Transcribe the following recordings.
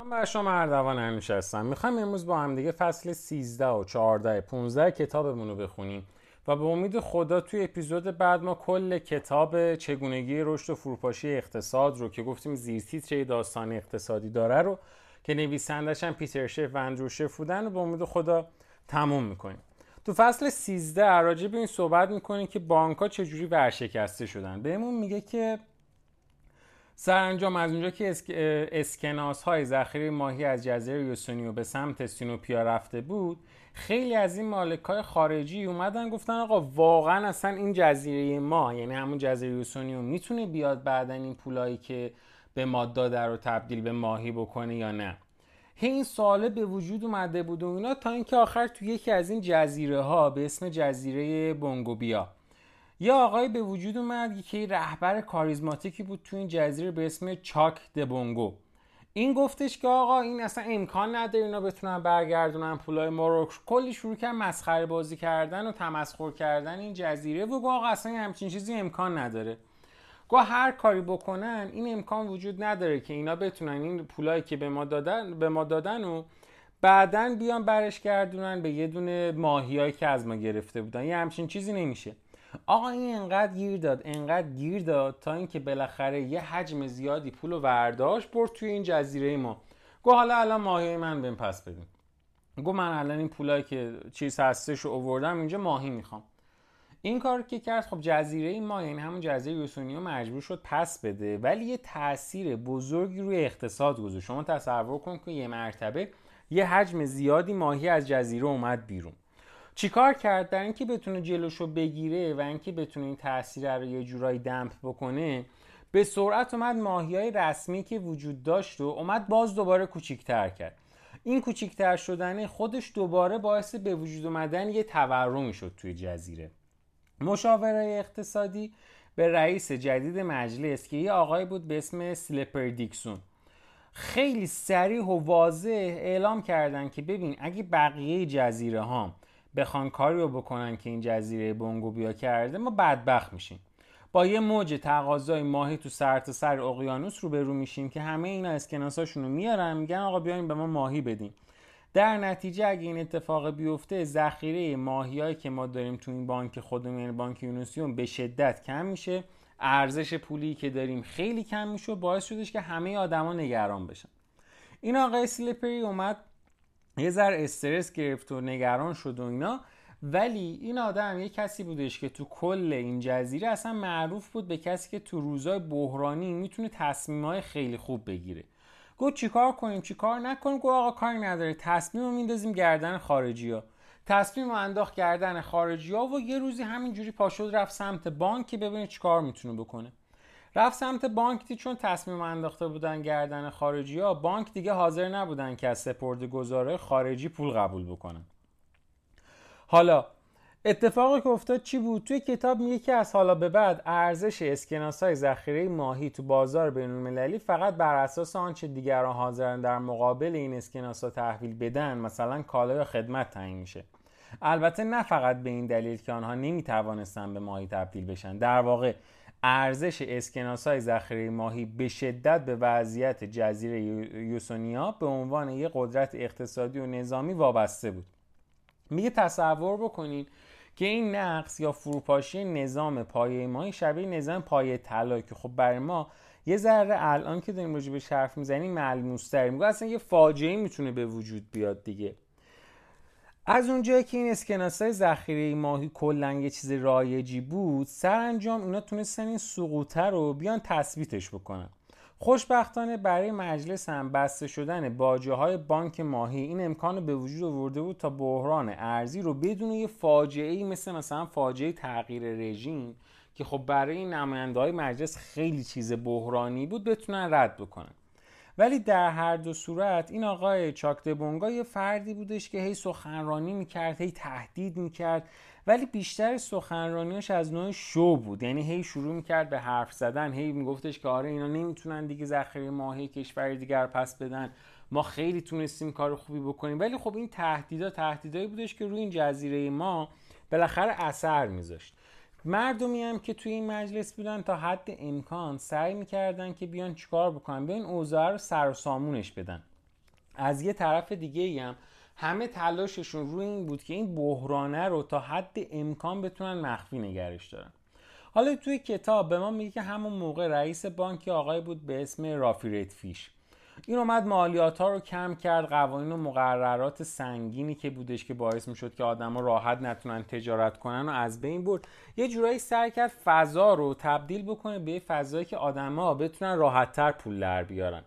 من بر شما اردوان هستم. می‌خوایم امروز با هم دیگه فصل 13 و 14 15 کتابمون رو بخونیم و به امید خدا توی اپیزود بعد ما کل کتاب چگونگی رشد و فروپاشی اقتصاد رو که گفتیم زیرتیتر داستان اقتصادی داره رو که نویسندش هم پیتر شف و اندرو شف بودن و به امید خدا تموم می‌کنیم. تو فصل 13 راجع به این صحبت می‌کنیم که بانک ها چجوری ورشکسته شدن. بهمون میگه که سرانجام از اونجا که اسکناس های ذخیره ماهی از جزیره یوسونیو به سمت سینوپیا رفته بود خیلی از این مالک های خارجی اومدن گفتن آقا واقعا اصلا این جزیره ما یعنی همون جزیره یوسونیو می‌تونه بیاد بعدا این پولایی که به ما داده رو تبدیل به ماهی بکنه یا نه؟ هی این سواله به وجود اومده بود و اینا تا اینکه آخر تو یکی از این جزیره ها به اسم جزیره بونگوبیا یه آقای به وجود اومد که رهبر کاریزماتیکی بود تو این جزیره به اسم چاک دبونگو. این گفتش که آقا این اصلا امکان نداره اینا بتونن برگردونن پولای ما رو. کلی شروع کرد مسخره بازی کردن و تمسخر کردن این جزیره و آقا اصلا همچین چیزی امکان نداره. گو هر کاری بکنن این امکان وجود نداره که اینا بتونن این پولایی که به ما دادن به ما دادن و بعدا بیان برش گردونن به یه دونه ماهیایی که از ما گرفته بودن. یه همچین چیزی نمیشه. آقا این انقدر گیر داد انقدر گیر داد تا اینکه بالاخره یه حجم زیادی پول و ورداشت برد توی این جزیره ما. گو حالا الان ماهی من بهم پس بدین. گو من الان این پولایی که چیز هستش رو اووردم اینجا ماهی می‌خوام. این کار که کرد خب جزیره ما یعنی همون جزیره یوسونیو مجبور شد پس بده ولی یه تاثیر بزرگی روی اقتصاد گذاشت. شما تصور کن که یه مرتبه یه حجم زیادی ماهی از جزیره اومد بیرون. چیکار کرد؟ در اینکه بتونه جلوشو بگیره و اینکه بتونه این تاثیر رو یه جورایی دمپ بکنه به سرعت اومد ماهی های رسمی که وجود داشت و اومد باز دوباره کوچیکتر کرد. این کوچیکتر شدن خودش دوباره باعث به وجود اومدن یه تورمی شد توی جزیره. مشاوره اقتصادی به رئیس جدید مجلس که یه آقای بود به اسم سلیپر دیکسون. خیلی سریع و واضح اعلام کردن که ببین اگه بقیه جزیره ها بخوان کاری رو بکنن که این جزیره بونگو بیا کرده ما بدبخت میشیم. با یه موج تقاضای ماهی تو سر تا سر اقیانوس رو برو میشیم که همه اینا اسکناساشون رو میارن میگن آقا بیاین به ما ماهی بدین. در نتیجه اگه این اتفاق بیفته ذخیره ماهیایی که ما داریم تو این بانک خودمون یعنی بانک یونوسیون به شدت کم میشه. ارزش پولی که داریم خیلی کم میشه و باعث شدش که همه آدما نگران بشن. این آقای سلیپری اومد یه ذره استرس گرفت و نگران شد و اینا. ولی این آدم یه کسی بودش که تو کل این جزیره اصلا معروف بود به کسی که تو روزای بحرانی می‌تونه تصمیمهای خیلی خوب بگیره. گفت چیکار کنیم چیکار نکنیم؟ گفت آقا کاری نداره تصمیم رو میندازیم گردن خارجی ها تصمیم رو انداخت گردن خارجی ها و یه روزی همینجوری پاشد رفت سمت بانک که ببینه چیکار می‌تونه بکنه. رفت سمت بانک دی چون تصمیم انداخته بودن گردن خارجی ها. بانک دیگه حاضر نبودن که از سپرد گذاره خارجی پول قبول بکنن. حالا اتفاقی که افتاد چی بود؟ توی کتاب میگه که از حالا به بعد ارزش اسکناس های ذخیره ماهی تو بازار بین المللی فقط بر اساس آنچه دیگران حاضرن در مقابل این اسکناس ها تحویل بدن مثلا کالا یا خدمت تعیین میشه. البته نه فقط به این دلیل که آنها نمی‌توانستن به ماهی تبدیل بشن. در واقع ارزش اسکناس های ذخیره ماهی به شدت به وضعیت جزیره یوسونیا به عنوان یک قدرت اقتصادی و نظامی وابسته بود. میگه تصور بکنید که این نقص یا فروپاشی نظام پایه ماهی شبیه نظام پایه طلا که خب برای ما یه ذره الان که داریم راجع به حرف می‌زنیم ملموس میگه اصلا یه فاجعه می‌تونه به وجود بیاد دیگه. از اونجایی که این اسکناس های ذخیره ماهی کلا یه چیز رایجی بود سرانجام اونا تونستن این سقوطه رو بیان تثبیتش بکنن. خوشبختانه برای مجلس هم بسته شدن باجه های بانک ماهی این امکان رو به وجود آورده بود تا بحران ارزی رو بدون یه فاجعه ای مثل مثلا فاجعه تغییر رژیم که خب برای این نماینده مجلس خیلی چیز بحرانی بود بتونن رد بکنن. ولی در هر دو صورت این آقای چاکدبونگا یه فردی بودش که هی سخنرانی می‌کرد هی تهدید می‌کرد ولی بیشتر سخنرانیاش از نوع شو بود. یعنی هی شروع می‌کرد به حرف زدن هی میگفتش که آره اینا نمی‌تونن دیگه ذخیره ماهی کشور دیگر پس بدن ما خیلی تونستیم کار خوبی بکنیم. ولی خب این تهدیدا تهدیدایی بودش که روی این جزیره ما بالاخره اثر میذاشت. مردمی هم که توی این مجلس بودن تا حد امکان سعی می‌کردن که بیان چیکار بکنن؟ بیان اوضاع رو سر و سامونش بدن. از یه طرف دیگه ای هم همه تلاششون روی این بود که این بحرانه رو تا حد امکان بتونن مخفی نگرش دارن. حالا توی کتاب به ما میگه که همون موقع رئیس بانکی آقای بود به اسم رافی فیش این اومد مالیات ها رو کم کرد قوانین و مقررات سنگینی که بودش که باعث می‌شد که آدما راحت نتونن تجارت کنن و از بین برد. یه جورایی سعی کرد فضا رو تبدیل بکنه به فضایی که آدما بتونن راحتتر پول در بیارن.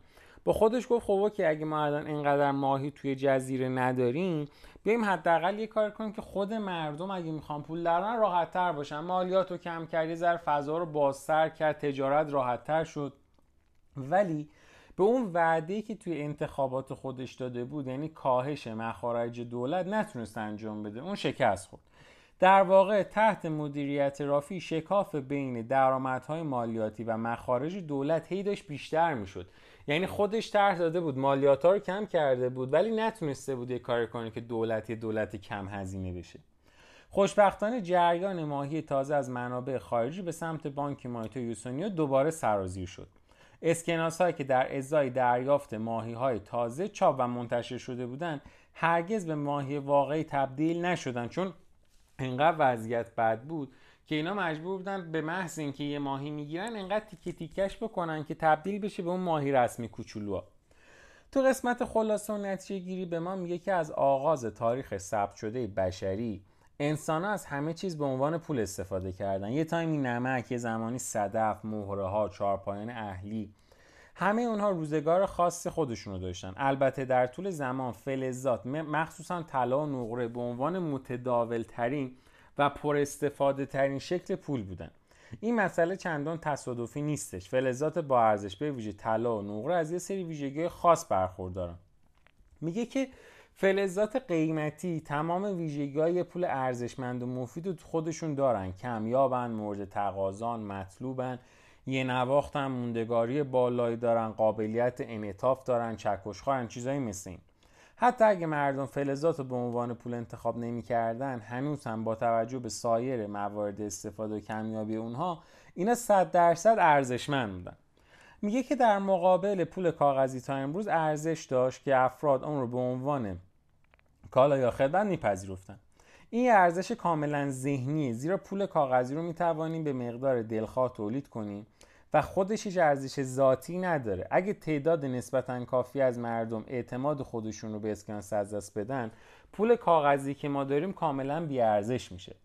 با خودش گفت خب که اگه ما الان اینقدر ماهی توی جزیره نداریم بیایم حداقل یه کار کنیم که خود مردم اگه می‌خوان پول درن راحت تر باشن. مالیات رو کم کرد یه فضا رو بازتر کرد تجارت راحت تر شد. ولی به اون وعده که توی انتخابات خودش داده بود یعنی کاهش مخارج دولت نتونست انجام بده. اون شکست خورد. در واقع تحت مدیریت رافی شکاف بین درآمدهای مالیاتی و مخارج دولت هی داشت بیشتر می‌شد. یعنی خودش طرح داده بود مالیات ها رو کم کرده بود ولی نتونسته بود یه کار کنه که دولت دولت کم هزینه بشه. خوشبختانه جریان ماهی تازه از منابع خارجی به سمت بانک مایتو یوسونیو دوباره سرازیر شد. اسکناس هایی که در ازای دریافت ماهی های تازه چاپ و منتشر شده بودند هرگز به ماهی واقعی تبدیل نشدن چون انقدر وضعیت بد بود که اینا مجبور بودن به محض اینکه یه ماهی می‌گیرن انقدر تیکه تیکش بکنن که تبدیل بشه به اون ماهی رسمی کوچولو. تو قسمت خلاصه و نتیجه گیری به ما میگه که از آغاز تاریخ ثبت شده بشری انسان ها از همه چیز به عنوان پول استفاده کردن. یه تایمی نمک یه زمانی صدف مهره ها چارپایان اهلی. همه اونها روزگار خاص خودشونو داشتن. البته در طول زمان فلزات مخصوصا طلا و نقره به عنوان متداول ترین و پر استفاده ترین شکل پول بودن. این مسئله چندان تصادفی نیستش. فلزات با ارزش به ویژه طلا و نقره از یه سری ویژگی خاص برخوردارن. میگه که فلزات قیمتی تمام ویژگی های پول ارزشمند و مفید رو خودشون دارن. کمیابن مورد تقاضان مطلوبن. یه نواختن موندگاری بالایی دارن قابلیت انعطاف دارن چکشخوارن چیزایی مثل این. حتی اگه مردم فلزات رو به عنوان پول انتخاب نمی‌کردن هنوز هم با توجه به سایر موارد استفاده و کمیابی اونها اینا صد درصد ارزشمند بودن. میگه که در مقابل پول کاغذی تا امروز ارزش داشت که افراد اون رو به عنوان کالا یا خدمت میپذیرفتن. این ارزش کاملا ذهنیه زیرا پول کاغذی رو می‌توانیم به مقدار دلخواه تولید کنیم و خودش هیچ ارزش ذاتی نداره. اگه تعداد نسبتا کافی از مردم اعتماد خودشون رو به اسکناس از دست بدن پول کاغذی که ما داریم کاملا بیارزش میشه.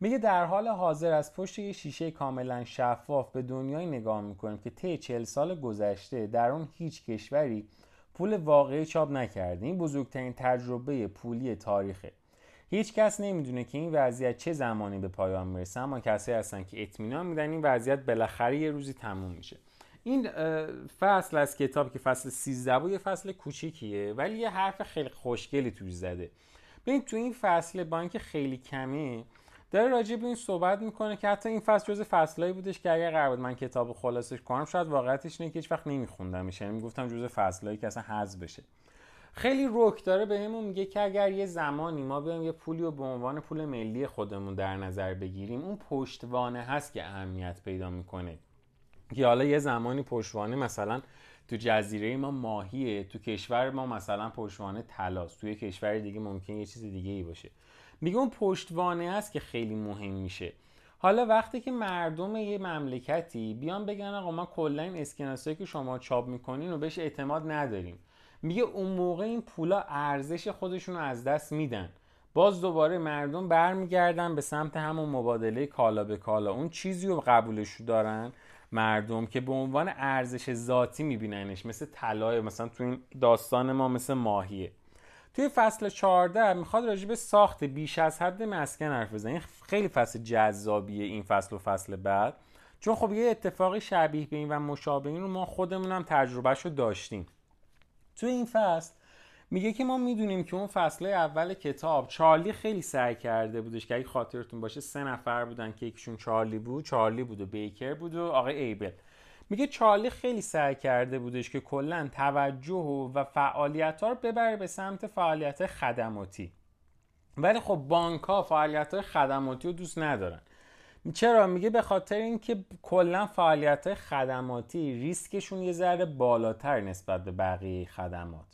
میگه در حال حاضر از پشت یه شیشه کاملا شفاف به دنیای نگاه می‌کنیم که طی چل سال گذشته در اون هیچ کشوری پول واقعی چاپ نکرده. این بزرگترین تجربه پولی تاریخه. هیچ کس نمی‌دونه که این وضعیت چه زمانی به پایان می‌رسه اما کسی هستن که اطمینان میدن این وضعیت بالاخره یه روزی تموم میشه. این فصل از کتاب که فصل 13 و یه فصل کوچیکیه ولی یه حرف خیلی خوشگلی توش زده. ببین تو این فصل با اینکه خیلی کمه داره راجع به این صحبت می‌کنه که حتی این فصل جز فصلایی بودش که اگر قرار بود من کتاب خلاصش کنم شاید واقعیتش اینه که هیچ وقت نمیخوندمش. یعنی می‌گفتم جز فصلایی که اصلا حذف بشه. خیلی روک داره بهمون میگه که اگر یه زمانی ما بیایم یه پولی رو به عنوان پول ملی خودمون در نظر بگیریم اون پشتوانه هست که اهمیت پیدا می‌کنه. که حالا یه زمانی پشتوانه مثلا تو جزیره ما ماهیه تو کشور ما مثلا پشتوانه طلاست توی کشور دیگه ممکن یه چیز دیگه ای باشه. میگه اون پشتوانه است که خیلی مهم میشه. حالا وقتی که مردم یه مملکتی بیان بگن آقا ما کلا این اسکناسایی که شما چاپ می‌کنین و بهش اعتماد نداریم. میگه اون موقع این پولا ارزش خودشون رو از دست میدن. باز دوباره مردم برمیگردن به سمت همون مبادله کالا به کالا. اون چیزی رو قبولش دارن مردم که به عنوان ارزش ذاتی میبیننش. مثل طلای مثلا تو این داستان ما مثل ماهیه. توی فصل 14 می‌خواد راجع به ساخت بیش از حد مسکن حرف بزنه. خیلی فصل جذابیه این فصل و فصل بعد. چون خب یه اتفاقی شبیه به این و مشابه این رو ما خودمون هم تجربهش رو داشتیم. توی این فصل میگه که ما می‌دونیم که اون فصل اول کتاب چارلی خیلی سعی کرده بودش که اگه خاطرتون باشه سه نفر بودن که یکیشون چارلی بود چارلی بود و بیکر بود و آقای ایبل. میگه چارلی خیلی سعی کرده بودش که کلا توجه و فعالیت ها رو ببره به سمت فعالیت خدماتی. ولی خب بانک ها فعالیت های خدماتی رو دوست ندارن. چرا؟ میگه به خاطر اینکه کلا فعالیت های خدماتی ریسکشون یه ذره بالاتر نسبت به بقیه خدمات.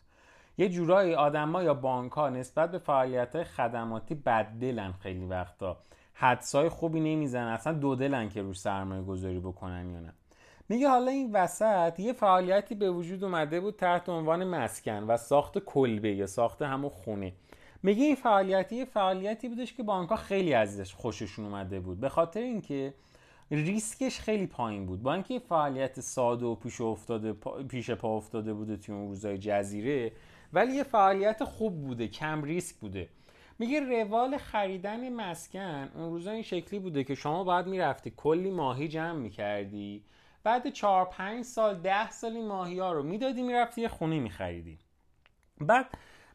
یه جورایی آدما یا بانک ها نسبت به فعالیت های خدماتی بددلن خیلی وقتا. حدسای خوبی نمی‌زنن. اصلا دو دلن که روش سرمایه گذاری بکنن یا نه. میگه حالا این وسط یه فعالیتی به وجود اومده بود تحت عنوان مسکن و ساخت کلبه یا ساخت همون خونه. میگه این فعالیتی یه فعالیتی بودش که بانک خیلی ازش خوششون اومده بود. به خاطر اینکه ریسکش خیلی پایین بود. با اینکه فعالیت ساده و پیش افتاده پیش پا افتاده بوده توی اون روزای جزیره ولی یه فعالیت خوب بوده کم ریسک بوده. میگه روال خریدن مسکن اون روزا این شکلی بوده که شما باید می‌رفتی کلی ماهی جمع می‌کردی بعد چهار پنج سال ده سال این ماهی ها رو می‌دادی می‌رفتی یه خونه میخریدی. بعد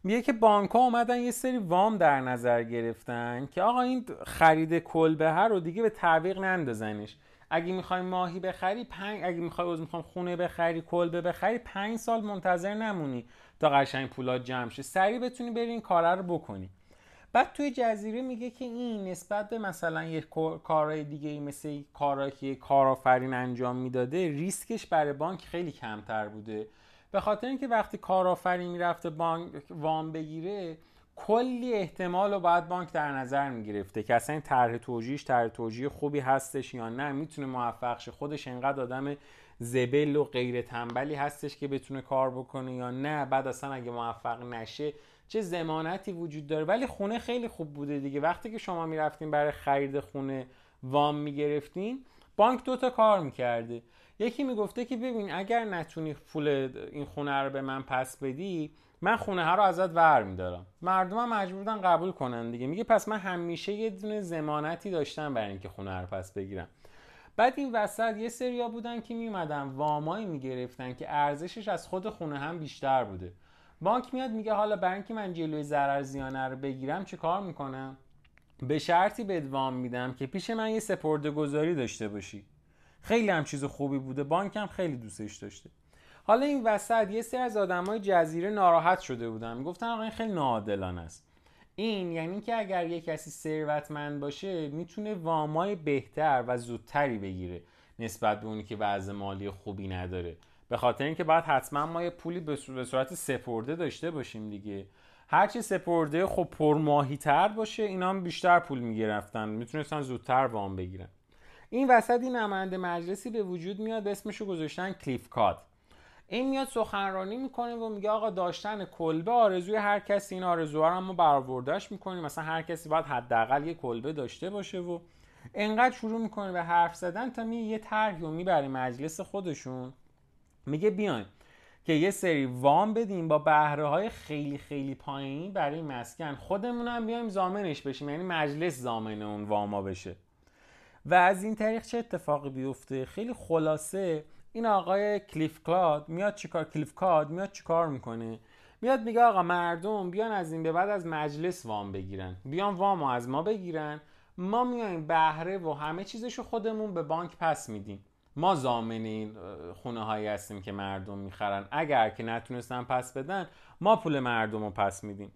میگه که بانک ها اومدن یه سری وام در نظر گرفتن که آقا این خرید کلبه هر رو دیگه به تعویق نندازنش. اگه می‌خوای ماهی بخری پنج اگه می‌خوای از می‌خوام خونه بخری کلبه بخری پنج سال منتظر نمونی تا قشنگ پولات جمع شه. سریع بتونی بری این کارا رو بکنی. بعد توی جزیره میگه که این نسبت به مثلا یه کارهای دیگه ای مثل کارهایی که کارآفرین انجام می‌داده ریسکش برای بانک خیلی کمتر بوده. به خاطر اینکه وقتی کارآفرین می‌رفته بانک وام بگیره کلی احتمال رو باید بانک در نظر می‌گرفته که اصلا این طرح توجیهش طرح توجیه خوبی هستش یا نه. می‌تونه موفق شه. خودش انقدر آدم زبل و غیر تنبلی هستش که بتونه کار بکنه یا نه. بعد اصلا اگه موفق نشه چه زمانتی وجود داره. ولی خونه خیلی خوب بوده دیگه. وقتی که شما می‌رفتین برای خرید خونه وام می‌گرفتین بانک دوتا کار می‌کرده. یکی می‌گفته که ببین اگر نتونی پول این خونه رو به من پس بدی من خونه ها رو ازت ور میدارم. مردم هم مجبورن قبول کنن دیگه. میگه پس من همیشه یه دونه زمانتی داشتم برای اینکه خونه رو پس بگیرم. بعد این وسط یه سریا بودن که میمدن وامایی می‌گرفتن که ارزشش از خود خونه هم بیشتر بوده. بانک میاد میگه حالا اینکه من جلوی ضرر زیانه رو بگیرم چه کار می‌کنم؟ به شرطی بهت وام میدم که پیش من یه سپرده گذاری داشته باشی. خیلی هم چیز خوبی بوده. بانک هم خیلی دوستش داشته. حالا این وسط یه سری از آدمای جزیره ناراحت شده بودن. می‌گفتن آقا این خیلی ناعادلانه است. این یعنی که اگر یه کسی ثروتمند باشه می‌تونه وامای بهتر و زودتری بگیره نسبت به اونی که وضع مالی خوبی نداره. به خاطر اینکه باید حتما ما یه پولی به صورت سپرده داشته باشیم دیگه. هرچی سپرده خب پرماهی تر باشه اینا هم بیشتر پول می‌گرفتن. می‌تونستن زودتر وام بگیرن. این وسط این نماینده مجلسی به وجود میاد اسمشو گذاشتن کلیف کات این میاد سخنرانی می‌کنه و میگه آقا داشتن کلبه آرزوی هر کسی این آرزوها رو ما برآوردهش می‌کنیم. مثلا هر کسی باید حداقل یه کلبه داشته باشه و انقدر شروع می‌کنه به حرف زدن تا می یه طرحی و می‌بره مجلس خودشون. میگه بیاین که یه سری وام بدیم با بهره های خیلی خیلی پایینی برای مسکن. خودمون هم بیایم زامنش بشیم یعنی مجلس زامن اون واما بشه. و از این طریق چه اتفاقی بیفته؟ خیلی خلاصه این آقای کلیف کلاد میاد چیکار کلیف کاد میاد چیکار می‌کنه؟ میاد میگه آقا مردم بیان از این به بعد از مجلس وام بگیرن. بیان وام از ما بگیرن. ما میایم بهره و همه چیزشو خودمون به بانک پس میدیم. ما زامن این خونه هایی هستیم که مردم می‌خرن. اگر که نتونستن پس بدن ما پول مردم رو پس میدیم.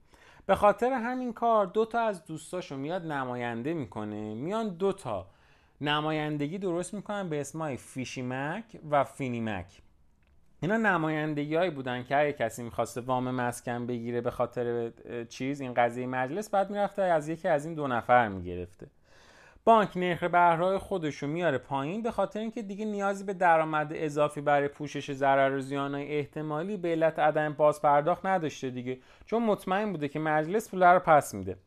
به خاطر همین کار دو تا از دوستاشو میاد نماینده می‌کنه. میان دو تا نمایندگی درست می‌کنن به اسمای فیشیمک و فینیمک اینا نمایندگی هایی بودن که اگه کسی می‌خواسته وام مسکن بگیره به خاطر چیز این قضیه مجلس بعد می‌رفته از یکی از این دو نفر می‌گرفته. بانک نرخ بهرهای خودش رو میاره پایین به خاطر اینکه دیگه نیازی به درآمد اضافی برای پوشش ضرر و زیانهای احتمالی به علت عدم باز پرداخت نداشته دیگه. چون مطمئن بوده که مجلس پول رو پس میده.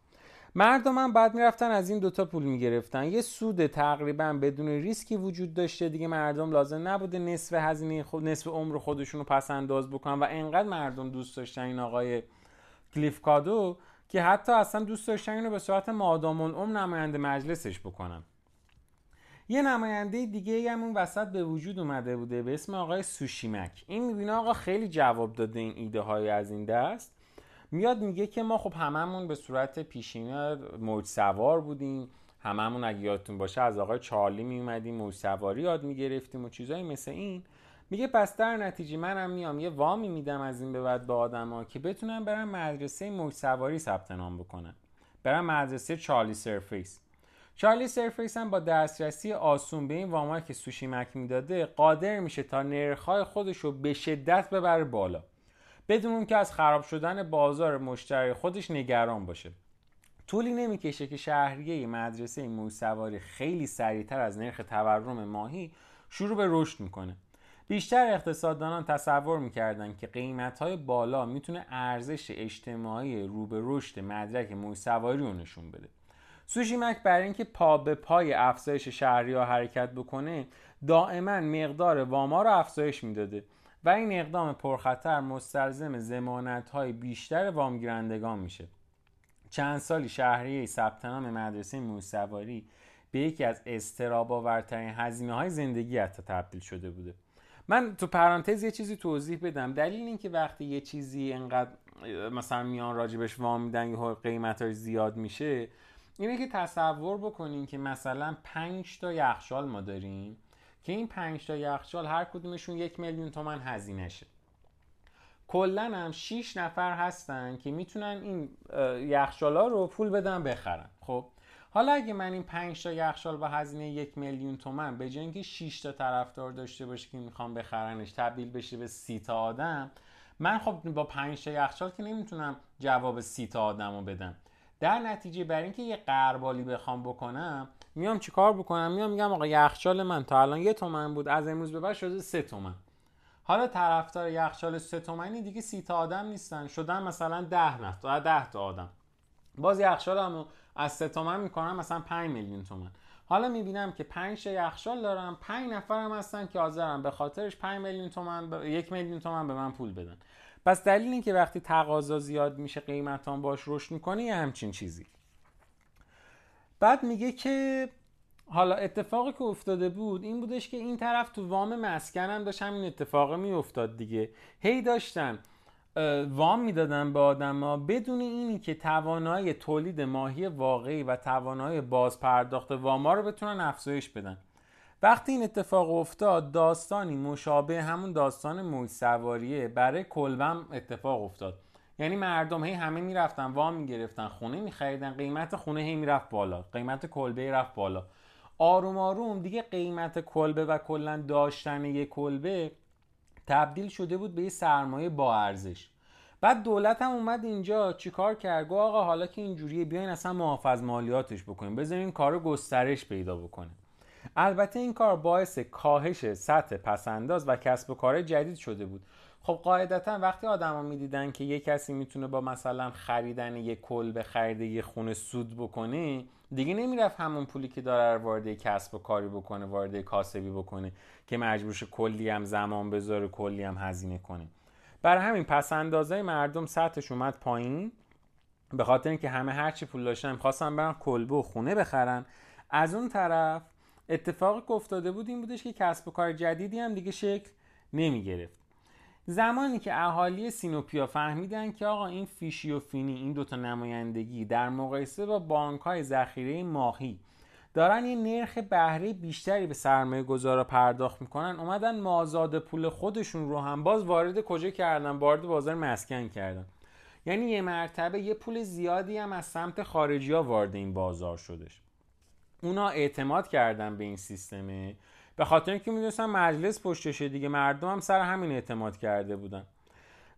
مردم هم بعد می‌رفتن از این دوتا پول می‌گرفتن. یه سود تقریبا بدون ریسکی وجود داشته. دیگه مردم لازم نبوده نصف هزینه خود نصف عمر خودشون رو پس انداز بکنن و انقدر مردم دوست داشتن این آقای کلیف کادو که حتی اصلا دوست داشتن اینو به صورت مادام ام نماینده مجلسش بکنن. یه نماینده دیگه هم اون وسط به وجود اومده بوده به اسم آقای سوشیمک. این می‌بینه آقا خیلی جواب داده این ایده های از این دست. میاد میگه که ما خب هممون به صورت پیشینه موج سوار بودیم. هممون اگه یادتون باشه از آقای چارلی میومدیم موج سواری یاد می‌گرفتیم و چیزایی مثل این. میگه پس در نتیجه منم میام یه وامی میدم از این به بعد به آدما که بتونن برن مدرسه موج سواری ثبت نام بکنن. برن مدرسه چارلی سرفیس. چارلی سرفیس هم با دسترسی آسون به این وامایی که سوشی مک می‌داده قادر میشه تا نرخهای خودش رو به شدت ببره بالا. بدون که از خراب شدن بازار مشتری خودش نگران باشه. طولی نمی‌کشه که شهریه مدرسه موسواری خیلی سریعتر از نرخ تورم ماهی شروع به رشد می‌کنه. بیشتر اقتصاددانان تصور می‌کردن که قیمت های بالا می‌تونه ارزش اجتماعی رو به رشد مدرک موسواری رو نشون بده. سوشیمک برای اینکه پا به پای افزایش شهری ها حرکت بکنه دائما مقدار واما رو افزایش می‌داده و این اقدام پرخطر مستلزم زمانت های بیشتر وامگیرندگان میشه. چند سالی شهریه ثبت نام مدرسه موسواری به یکی از استراب آورترین هزینه های زندگی حتی تبدیل شده بوده. من تو پرانتز یه چیزی توضیح بدم. دلیل این که وقتی یه چیزی انقدر مثلا میان راجبش وام میدن یه قیمتاش زیاد میشه اینه که تصور بکنین که مثلا 5 تا یخچال ما داریم که این 5 تا یخچال هر کدومشون یک میلیون تومن هزینهشه. کلا هم 6 نفر هستن که می‌تونن این یخچالا رو پول بدن بخرن. خب حالا اگه من این 5 تا یخچال با هزینه یک میلیون تومن به جای اینکه 6 تا طرفدار داشته باشه که می‌خوام بخرنش تبدیل بشه به 30 تا آدم من خب با 5 تا یخچال که نمی‌تونم جواب 30 تا آدمو بدم. در نتیجه بر اینکه یه قربالی بخوام بکنم میام چیکار بکنم؟ میام میگم آقا یخچال من تا الان یه تومن بود از امروز به بعد شده سه تومن. حالا طرفدار یخچال سه تومنی دیگه سی تا آدم نیستن شدن مثلا ده نفر ده تا آدم. باز یخچالمو از سه تومن می‌کنم مثلا 5 میلیون تومن. حالا می‌بینم که 5 یخچال دارم 5 نفرم هستن که حاضرن. به خاطرش 5 میلیون تومن ب... یک میلیون تومن به من پول بدن. پس دلیل این که وقتی تقاضا زیاد میشه قیمت هم باش رشد می‌کنه یه همچین چیزی. بعد میگه که حالا اتفاقی که افتاده بود این بودش که این طرف تو وام مسکن هم داشت همین اتفاق میافتاد دیگه. هی داشتن وام می‌دادن به آدما بدون اینی که توانایی تولید ماهی واقعی و توانایی باز پرداخت واما رو بتونن افزایش بدن. وقتی این اتفاق افتاد داستانی مشابه همون داستان موج سواریه برای کلبم اتفاق افتاد. یعنی مردم هی همه می‌رفتن وام می‌گرفتن خونه میخریدن قیمت خونه هی می‌رفت بالا قیمت کلبه رفت بالا. آروم آروم دیگه قیمت کلبه و کلا داشتن یک کلبه تبدیل شده بود به یه سرمایه با ارزش. بعد دولت هم اومد اینجا چیکار کرد؟ گو آقا حالا که اینجوریه بیاین اصلا محافظ مالیاتش بکنیم. بذارین کارو گسترش پیدا بکنه. البته این کار باعث کاهش سطح پسنداز و کسب و کار جدید شده بود. خب قاعدتا وقتی آدما می‌دیدن که یه کسی می‌تونه با مثلا خریدن یه کلبه خرید یه خونه سود بکنه دیگه نمی‌رفت همون پولی که داره وارد کسب و کاری بکنه وارد کاسبی بکنه که مجبورش کلی هم زمان بذاره کلی هم هزینه کنه. برای همین پس اندازه مردم سطحش اومد پایین. به خاطر اینکه همه هرچی پول داشتن خواستن برن کلبه و خونه بخرن. از اون طرف اتفاقی که افتاده بود این بودش که کسب و کار جدیدی هم دیگه شکل نمی گرفت زمانی که اهالی سینوپیا فهمیدن که آقا این فیشی و فینی این دوتا نمایندگی در مقایسه با بانک های ذخیره ماهی دارن یه نرخ بهره بیشتری به سرمایه گذارا پرداخت می‌کنن. اومدن مازاد پول خودشون رو هم باز وارد کجا کردن؟ وارد بازار مسکن کردن. یعنی یه مرتبه یه پول زیادی هم از سمت خارجی ها وارد این بازار شدش. اونا اعتماد کردن به این سیستمه. به خاطر اینکه می‌دونستن مجلس پشتشه دیگه مردم هم سر همین اعتماد کرده بودن.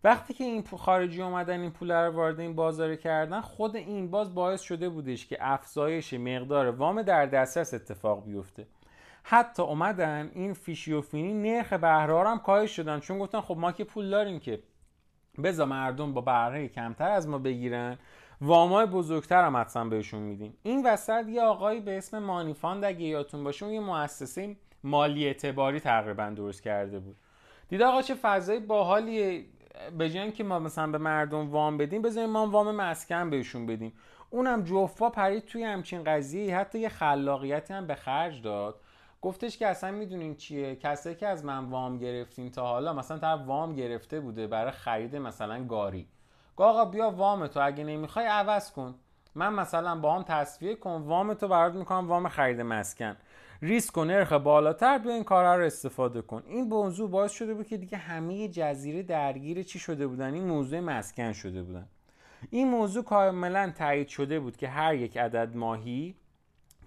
وقتی که این خارجی اومدن این پول رو وارد این بازار کردن خود این باز باعث شده بودش که افزایش مقدار وام در دسترس اتفاق بیفته. حتی اومدن این فیشی و فینی نرخ بهره هم کاهش شدن چون گفتن خب ما که پول داریم که بذار مردم با بهره کمتر از ما بگیرن وامای بزرگتر هم حتما بهشون میدیم. این وسط یه آقایی به اسم مانیفاند اگه یادتون باشه اون یه مؤسسه مالی اعتباری تقریبا درست کرده بود. دید آقا چه فضای باحالیه. به که ما مثلا به مردم وام بدیم بذاریم ما وام مسکن بهشون بدیم. اونم جوفا پرید توی همچین قضیه حتی یه خلاقیتی هم به خرج داد. گفتش که اصلا می‌دونین چیه؟ کسایی که از من وام گرفتین تا حالا مثلا تا وام گرفته بوده برای خرید مثلا گاری. آقا بیا وام تو اگه نمی‌خوای عوض کن. من مثلا با هم تصفیه کن وام تو برات می‌کنم وام خرید مسکن. ریسک و نرخ بالاتر بیا این کارا رو استفاده کن. این موضوع باعث شده بود که دیگه همه جزیره درگیر چی شده بودن؟ این موضوع مسکن شده بودن. این موضوع کاملا تایید شده بود که هر یک عدد ماهی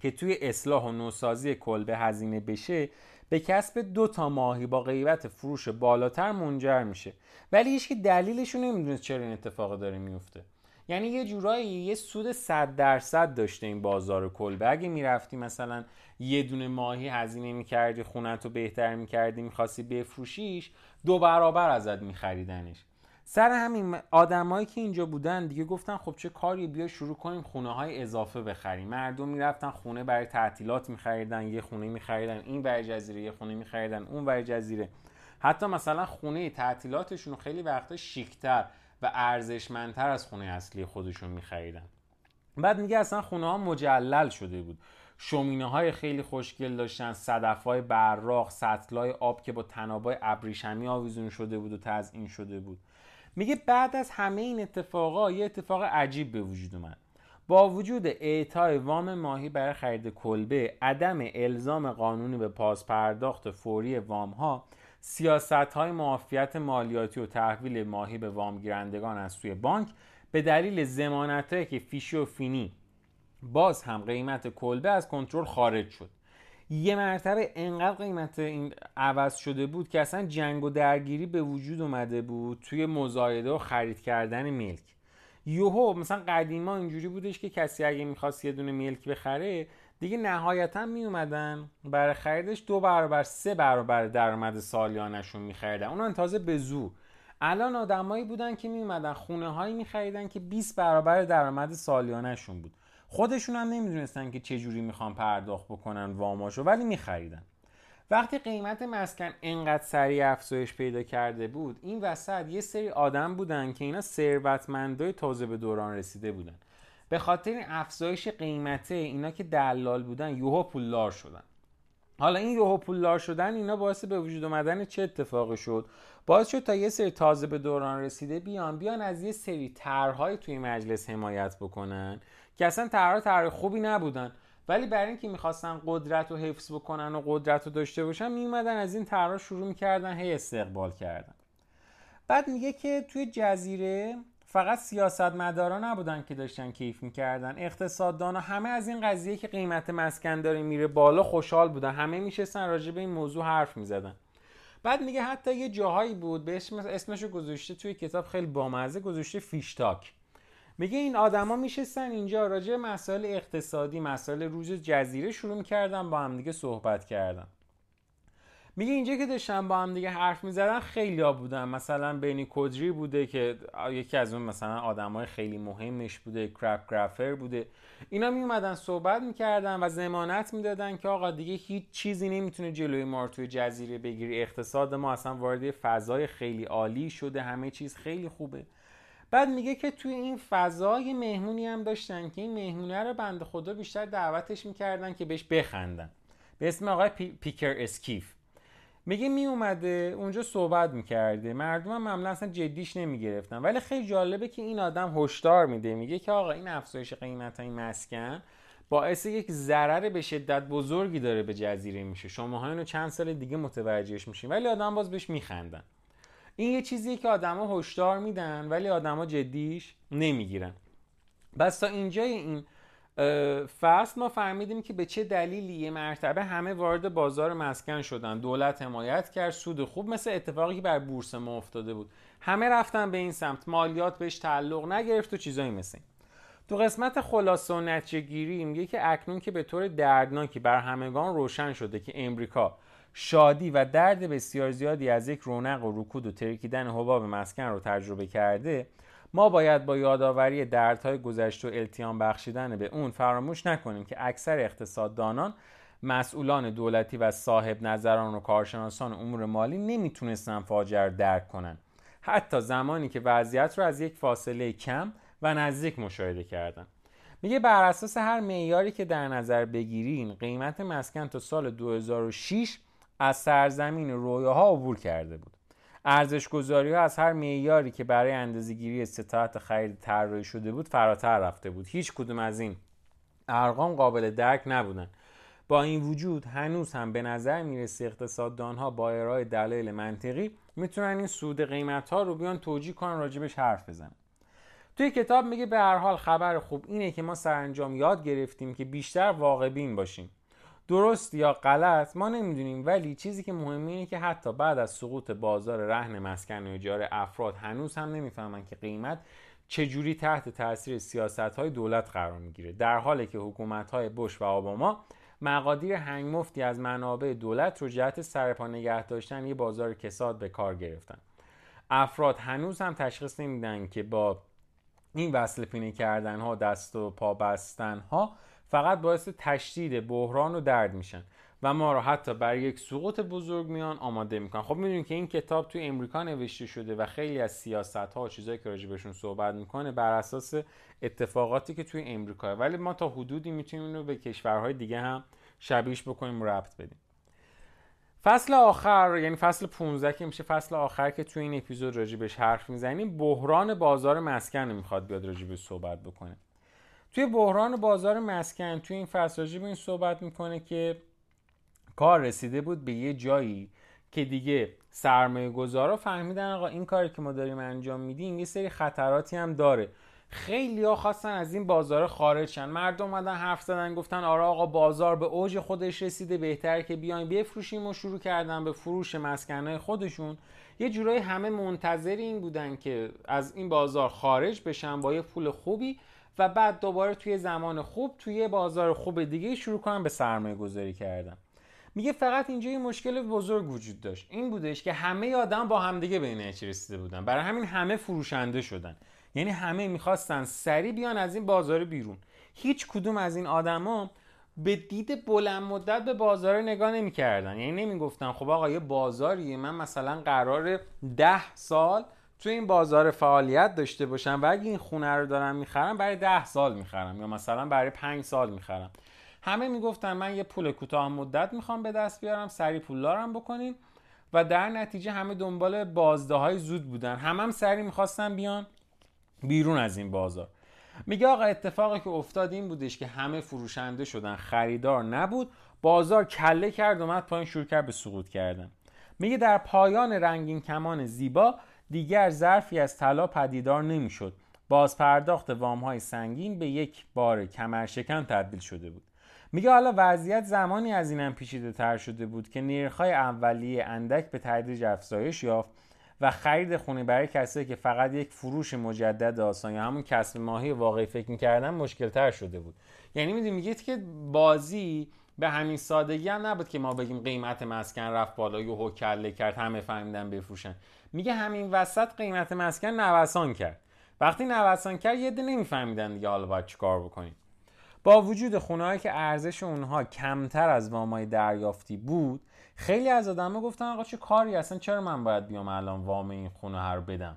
که توی اصلاح و نوسازی کلبه هزینه بشه به کسب دو تا ماهی با قیمت فروش بالاتر منجر میشه. ولی هیچ دلیلش رو نمی‌دونست چرا این اتفاق داره میفته یعنی یه جورایی یه سود 100 درصد داشته این بازار کلبه. اگه می‌رفتی مثلا یه دونه ماهی هزینه می‌کردی خونت رو بهتر می‌کردی می‌خواستی بفروشیش دو برابر ازت میخریدنش. سر همین آدمایی که اینجا بودن دیگه گفتن خب چه کاری بیا شروع کنیم خونه های اضافه بخریم. مردم می‌رفتن خونه برای تعطیلات میخریدن یه خونه میخریدن این ور جزیره یه خونه میخریدن اون ور جزیره. حتی مثلا خونه تعطیلاتشون خیلی وقتا شیکتر. و ارزشمندتر از خونه اصلی خودشون میخریدن. بعد میگه اصلا خونه ها مجلل شده بود. شومینه های خیلی خوشگل داشتن صدف های براق سطلای آب که با تنابای ابریشمی آویزون شده بود و تزئین شده بود. میگه بعد از همه این اتفاقا یه اتفاق عجیب به وجود اومد. با وجود اعطای وام ماهی برای خرید کلبه عدم الزام قانونی به پاس پرداخت فوری وام ها سیاست های معافیت مالیاتی و تحویل ماهی به وامگیرندگان از سوی بانک به دلیل زمانت که فیشی و فینی باز هم قیمت کلبه از کنترل خارج شد. یه مرتبه انقدر قیمت این عوض شده بود که اصلا جنگ و درگیری به وجود اومده بود توی مزایده و خرید کردن ملک. یوهو مثلا قدیما اینجوری بودش که کسی اگه می‌خواست یه دونه ملک بخره دیگه نهایتا می اومدن برای خریدش دو برابر سه برابر درآمد سالیانشون میخریدن. اونم تازه به زور. الان آدمایی بودن که می اومدن خونه هایی میخریدن که 20 برابر درآمد سالیانشون بود. خودشون هم نمی‌دونستن که چجوری می‌خوان پرداخت بکنن واماشو ولی میخریدن. وقتی قیمت مسکن انقدر سریع افزایش پیدا کرده بود این وسط یه سری آدم بودن که اینا ثروتمندای تازه به دوران رسیده بودن. به خاطر این افزایش قیمته اینا که دلال بودن یوهو پولدار شدن. حالا این یوهو پولدار شدن اینا باعث به وجود اومدن چه اتفاقی شد؟ باعث شد تا یه سری تازه به دوران رسیده بیان بیان از یه سری طرحهای توی مجلس حمایت بکنن که اصلا طرح طرح خوبی نبودن. ولی برای اینکه می‌خواستن قدرت رو حفظ بکنن و قدرت رو داشته باشن میومدن از این طرح شروع می‌کردن هی استقبال کردن. بعد میگه که توی جزیره فقط سیاستمدارا نبودن که داشتن کیف می‌کردن. اقتصاددان همه از این قضیه که قیمت مسکن داره میره بالا خوشحال بودن. همه میشستن راجع به این موضوع حرف می‌زدن. بعد میگه حتی یه جاهایی بود به اسم اسمشو گذاشته توی کتاب خیلی بامزه گذاشته فیشتاک. میگه این آدما میشستن اینجا راجع مسائل اقتصادی مسائل روز جزیره شروع می‌کردن با هم دیگه صحبت کردن. میگه اینجا که داشتن با هم دیگه حرف می‌زدن خیلی ها بودن. مثلا بینی کدری بوده که یکی از اون مثلا آدمای خیلی مهمش بوده کرپ گرافر بوده. اینا میومدن صحبت می‌کردن و زمانت می‌دادن که آقا دیگه هیچ چیزی نمی‌تونه جلوی ما توی جزیره بگیری. اقتصاد ما اصلا وارد فضای خیلی عالی شده. همه چیز خیلی خوبه. بعد میگه که توی این فضای مهمونی هم داشتن که این مهمونه رو بنده خدا بیشتر دعوتش می‌کردن که بهش بخندن. به اسم آقای پیکر اسکیف. میگه می اومده اونجا صحبت می‌کرده. مردم هم معمولا اصلا جدیش نمی‌گرفتن. ولی خیلی جالبه که این آدم هشدار میده. میگه که آقا این افزایش قیمت این مسکن باعث یک ضرر به شدت بزرگی داره به جزیره میشه. شما اینو چند سال دیگه متوجهش میشین. ولی آدم باز بهش میخندن. این یه چیزیه که آدما هشدار میدن ولی آدما جدیش نمی‌گیرن. بس تا اینجای این فصل ما فهمیدیم که به چه دلیلی یه مرتبه همه وارد بازار مسکن شدن. دولت حمایت کرد سود خوب مثل اتفاقی که بر بورس ما افتاده بود. همه رفتن به این سمت. مالیات بهش تعلق نگرفت و چیزایی مثل این. تو قسمت خلاصه و نتیجه گیری میگه که اکنون که به طور دردناکی بر همگان روشن شده که امریکا شادی و درد بسیار زیادی از یک رونق و رکود و ترکیدن حباب مسکن رو تجربه کرده ما باید با یادآوری دردهای گذشته و التیام بخشیدن به اون فراموش نکنیم که اکثر اقتصاددانان مسئولان دولتی و صاحب نظران و کارشناسان امور مالی نمی‌تونستن فاجعه رو درک کنن. حتی زمانی که وضعیت رو از یک فاصله کم و نزدیک مشاهده کردن. میگه بر اساس هر معیاری که در نظر بگیرین قیمت مسکن تا سال 2006 از سرزمین رویاها عبور کرده بود. ارزش گذاری ها از هر معیاری که برای اندازه‌گیری استطاعت خرید طراحی شده بود فراتر رفته بود. هیچ کدوم از این ارقام قابل درک نبودن. با این وجود هنوز هم به نظر می‌رسه اقتصاددان ها با ارائه دلایل منطقی می‌تونن این سود قیمت ها رو بیان توجیه کنن راجبش حرف بزنن. توی کتاب میگه به هر حال خبر خوب اینه که ما سرانجام یاد گرفتیم که بیشتر واقع بین باشیم. درست یا غلط ما نمی‌دونیم. ولی چیزی که مهمه اینه که حتی بعد از سقوط بازار رهن مسکن و اجاره افراد هنوز هم نمی‌فهمن که قیمت چجوری تحت تاثیر سیاست های دولت قرار می‌گیره. در حالی که حکومت های بش و آباما مقادیر هنگ مفتی از منابع دولت رو جهت سرپا نگه داشتن یه بازار کساد به کار گرفتن. افراد هنوز هم تشخیص نمیدن که با این وصل پینه کردن ها دست و پا بستن ها فقط باعث تشدید بحران و درد میشن. و ما رو حتی برای یک سقوط بزرگ میان آماده می‌کنن. خب می‌دونیم که این کتاب توی امریکا نوشته شده و خیلی از سیاست ها و چیزایی که راجبشون صحبت می‌کنه بر اساس اتفاقاتی که توی امریکا. ولی ما تا حدودی می‌تونیم اینو به کشورهای دیگه هم شبیش بکنیم و ربط بدیم. فصل آخر یعنی فصل 15 که میشه فصل آخر که توی این اپیزود راجبش حرف می‌زنیم بحران بازار مسکن می‌خواد بیاد راجبش صحبت بکنه. توی بحران بازار مسکن توی این فصل راجب این صحبت می‌کنه که کار رسیده بود به یه جایی که دیگه سرمایه گذارا فهمیدن آقا این کاری که ما داریم انجام میدیم یه سری خطراتی هم داره. خیلی ها خواستن از این بازار خارج شن مردم اومدن حرف زدن گفتن آره آقا بازار به اوج خودش رسیده بهتر که بیایم بفروشیم و شروع کردن به فروش مسکنهای خودشون. یه جورایی همه منتظر این بودن که از این بازار خارج بشن با یه پول خوبی. و بعد دوباره توی زمان خوب توی بازار خوب دیگه شروع کنن به سرمایه گذاری کردن. میگه فقط اینجا یه مشکل بزرگ وجود داشت. این بودش که همه آدم با همدیگه به این رسیده بودن. برای همین همه فروشنده شدن. یعنی همه می‌خواستن سری بیان از این بازار بیرون. هیچ کدوم از این آدما به دید بلند مدت به بازار نگاه نمی‌کردن. یعنی نمی‌گفتن خب آقا یه بازاریه من مثلا قرار ده سال تو این بازار فعالیت داشته باشم و اگه این خونه رو دارم می‌خرم برای ده سال می‌خرم یا مثلا برای پنج سال می‌خرم. همه می‌گفتن من یه پول کوتاه مدت می‌خوام به دست بیارم سری پولدارم بکنیم و در نتیجه همه دنبال بازده های زود بودن. همه هم سری می‌خواستن بیان بیرون از این بازار. میگه آقا اتفاقی که افتاد این بودش که همه فروشنده شدن خریدار نبود. بازار کله کرد اومد پایین شروع کرد به سقوط کردن. میگه در پایان رنگین کمان زیبا دیگر ظرفی از طلا پدیدار نمی‌شد. باز پرداخت وام های سنگین به یک بار کمرشکن تبدیل شده بود. میگه حالا وضعیت زمانی از اینم پیچیده تر شده بود که نرخ‌های اولیه اندک به تدریج افزایش یافت و خرید خونه برای کسایی که فقط یک فروش مجدد آسان یا همون کسب ماهی واقعی فکر می‌کردن مشکل تر شده بود. یعنی می‌دونی میگید که بازی به همین سادگی هم نبود که ما بگیم قیمت مسکن رفت بالا و کله کرد همه فهمیدن بفروشن. میگه همین وسط قیمت مسکن نوسان کرد. وقتی نوسان کرد یه ده نمیفهمیدن دیگه حالا باید چیکار بکنیم. با وجود خونه که ارزش اونها کمتر از وامای دریافتی بود خیلی از آدما گفتن آقا چه کاری اصلا چرا من باید بیام الان وام این خونه هر بدم؟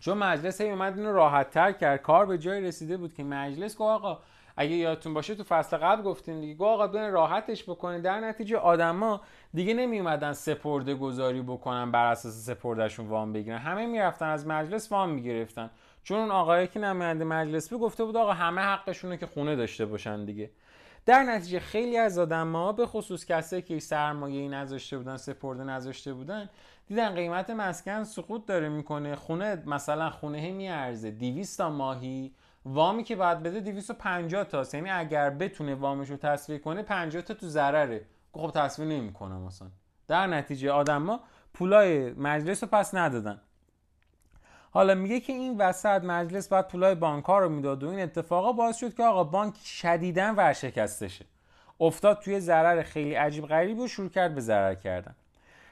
چون مجلس هی اومد اینو راحت تر کرد. کار به جای رسیده بود که مجلس گفت آقا اگه یادتون باشه تو فصل قبل گفتیم دیگه گفت آقا بیان راحتش بکنید. در نتیجه آدما دیگه نمی اومدن سپرده گذاری بکنن بر اساس سپردهشون وام بگیرن. همه می‌رفتن از مجلس وام می‌گرفتن. چون اون آقایی که نماینده مجلس بود گفته بود آقا همه حقشونه که خونه داشته باشن دیگه. در نتیجه خیلی از آدم به خصوص کسایی که سرمایه ای نذاشته بودن سپرده نذاشته بودن دیدن قیمت مسکن سقوط داره می‌کنه. خونه مثلا خونه میارزه. 200 تا ماهی وامی که باید بده 250 تا. یعنی اگر بتونه وامش رو تصویر کنه 50 تا تو ضرره. خب تصویر نمی‌کنه مثلا. در نتیجه آدما پولای مجلس رو پس ندادن. حالا میگه که این وسط مجلس باید پولای بانک‌ها رو می‌داد و این اتفاقا باعث شد که آقا بانک شدیداً ورشکسته شه افتاد توی ضرر خیلی عجیب غریب و شروع کرد به ضرر کردن.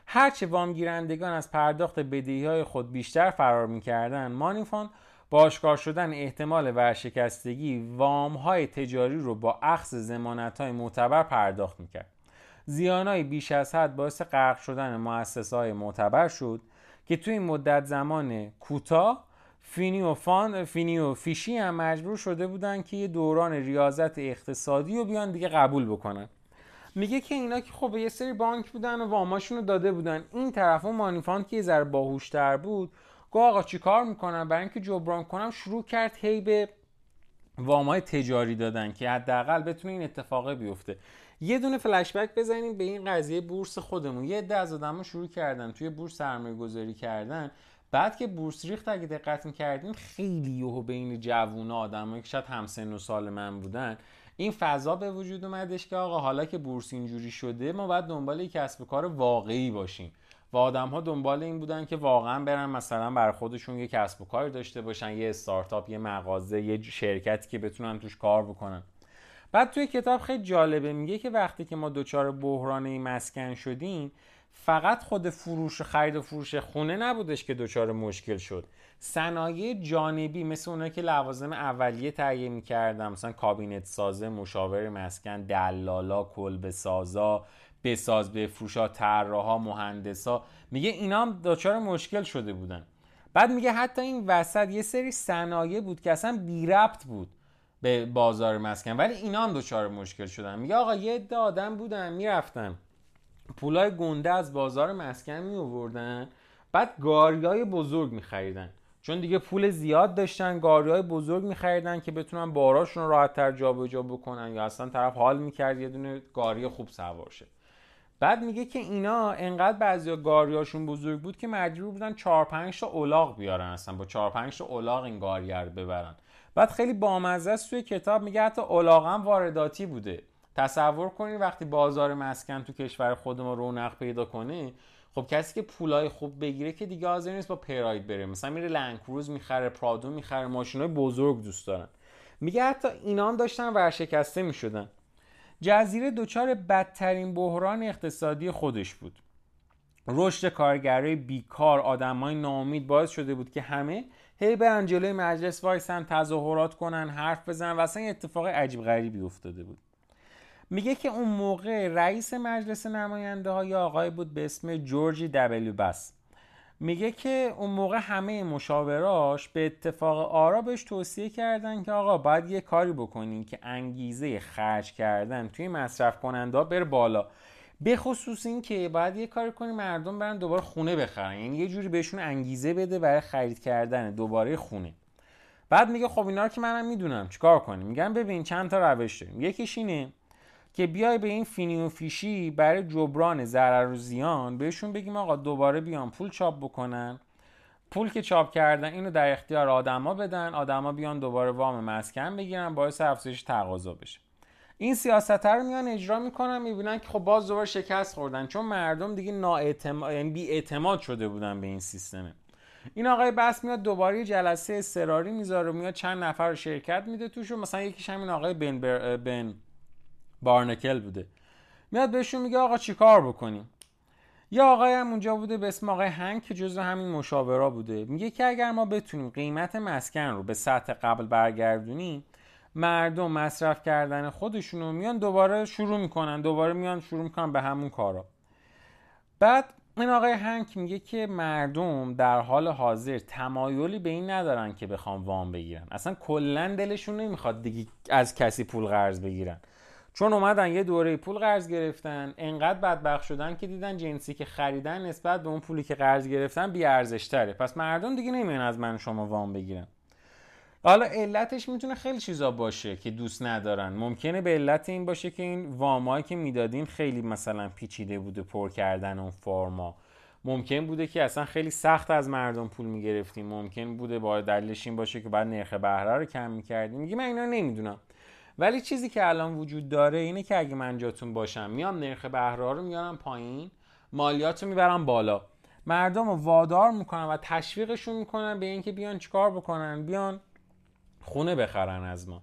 هرچه وام گیرندگان از پرداخت بدهی های خود بیشتر فرار می‌کردن مانیفان با آشکار شدن احتمال ورشکستگی وام های تجاری رو با اخذ زمانت های معتبر پرداخت می‌کرد. زیانهای بیش از حد باعث غرق شدن مؤسسه های معتبر شد که توی این مدت زمان کوتاه فینی و, فان، فینی و فیشی هم مجبور شده بودن که یه دوران ریاضت اقتصادی رو بیان دیگه قبول بکنن. میگه که اینا که خب یه سری بانک بودن و واماشون رو داده بودن. این طرف مانیفان که یه ذره باهوشتر بود گفت آقا چی کار می‌کنم؟ برای اینکه جبران کنم شروع کرد هی به وامای تجاری دادن که حداقل بتونه این اتفاق بیفته. یه دونه فلشبک بزنیم به این قضیه بورس خودمون. یه عده از آدما شروع کردن توی بورس سرمایه گذاری کردن. بعد که بورس ریخت اگه دقت می‌کردین خیلی یهو بین جوونا آدمایی که شاید همسن و سال من بودن این فضا به وجود اومدش که آقا حالا که بورس اینجوری شده ما باید دنبال یک کسب کار واقعی باشیم. و آدم ها دنبال این بودن که واقعا برن مثلا بر خودشون یه کسب و کار داشته باشن یه استارتاپ یه مغازه یه شرکتی که بتونن توش کار بکنن. بعد توی کتاب خیلی جالبه میگه که وقتی که ما دچار بحران مسکن شدیم فقط خود فروش خرید و فروش خونه نبودش که دچار مشکل شد. صنایع جانبی مثل اونایی که لوازم اولیه تهیه می‌کردن مثلا کابینت سازه مشاور مسکن دلالا کلبه سازا بساز بفروشا طراحا مهندسا. میگه اینا هم دچار مشکل شده بودن. بعد میگه حتی این وسط یه سری صنایع بود که اصلا بی ربط بود به بازار مسکن ولی اینا هم دچار مشکل شدن. میگه آقا یه عده آدم بودن می‌رفتن. پولای گنده از بازار مسکن می آوردن بعد گاریای بزرگ می خریدن چون دیگه پول زیاد داشتن گاریای بزرگ می خریدن که بتونن باراشون راحت تر جابجا بکنن یا اصلا طرف حال می‌کرد یه دونه گاری خوب سوار شه. بعد میگه که اینا انقدر بعضیا گاریاشون بزرگ بود که مجبور بودن 4 5 تا الاغ بیارن اصلا. با 4 5 تا الاغ این گاریه رو ببرن. بعد خیلی بامزه است توی کتاب میگه حتی الاغ هم وارداتی بوده. تصور کنید وقتی بازار مسکن تو کشور خود ما رونق پیدا کنه خب کسی که پولای خوب بگیره که دیگه حاضر نیست با پراید بره. مثلا میره لنکروز می‌خره پرادو می‌خره ماشینای بزرگ دوست دارن. میگه حتی اینا هم داشتن ورشکسته می‌شدن. جزیره دچار بدترین بحران اقتصادی خودش بود. رشد کارگرای بیکار آدمای ناامید باعث شده بود که همه هی برن جلوی مجلس وایسن تظاهرات کنن حرف بزنن و اصلا اتفاق عجیب غریبی افتاده بود. میگه که اون موقع رئیس مجلس نماینده های آقای بود به اسم جورجی دبلیو بس. میگه که اون موقع همه مشاوراش به اتفاق آرا بهش توصیه کردن که آقا باید یه کاری بکنین که انگیزه خرج کردن توی مصرف کننده بره بالا. به خصوص این که باید یه کاری کنیم مردم برن دوباره خونه بخرن. یعنی یه جوری بهشون انگیزه بده برای خرید کردن دوباره خونه. بعد میگه خب اینا رو که منم می‌دونم چیکار کنیم؟ میگن ببین چند تا روش داریم. یکیش اینه که بیای به این فینی و فیشی برای جبران ضرر و زیان بهشون بگیم آقا دوباره بیان پول چاپ بکنن. پول که چاپ کردن اینو در اختیار آدما بدن آدما بیان دوباره وام مسکن بگیرن باعث افزایش تقاضا بشه. این سیاست رو میان اجرا می‌کنن می‌بینن که خب باز دوباره شکست خوردن. چون مردم دیگه نااعتماد یعنی بی اعتماد شده بودن به این سیستم. این آقای بس میاد دوباره جلسه اضطراری می‌ذاره میاد چند نفر رو شرکت میده توش مثلا یکیش همین آقای بن, بن بارنکل بوده. میاد بهشون میگه آقا چیکار بکنیم یا آقای هم اونجا بوده به اسم آقای هنگ که جزو همین مشاورا بوده. میگه که اگر ما بتونیم قیمت مسکن رو به سطح قبل برگردونیم مردم مصرف کردن خودشونو میان دوباره شروع می‌کنن دوباره میان شروع می‌کنن به همون کارا. بعد این آقای هنک میگه که مردم در حال حاضر تمایلی به این ندارن که بخوام وام بگیرن. اصلا کلا دلشون نمی‌خواد دیگه از کسی پول قرض بگیرن. چون اومدن یه دوره پول قرض گرفتن انقدر بدبخت شدن که دیدن جنسی که خریدن نسبت به اون پولی که قرض گرفتن بی تره پس مردم دیگه نمیان از من شما وام بگیرن. حالا علتش می‌تونه خیلی چیزا باشه که دوست ندارن. ممکنه به علت این باشه که این وامایی که می‌دادیم خیلی مثلا پیچیده بوده پر کردن اون فرما ممکن بوده که اصلا خیلی سخت از مردم پول می‌گرفتیم. ممکن بوده با دلیلش این باشه که بعد نرخ بهره رو کم می‌کردیم. میگه من اینا نمی‌دونم. ولی چیزی که الان وجود داره اینه که اگه من جاتون باشم میام نرخ بهره رو میارم پایین مالیات رو می‌برم بالا. مردم رو وادار می‌کنن و تشویقشون می‌کنن به اینکه بیان چیکار بکنن؟ بیان خونه بخرن از ما.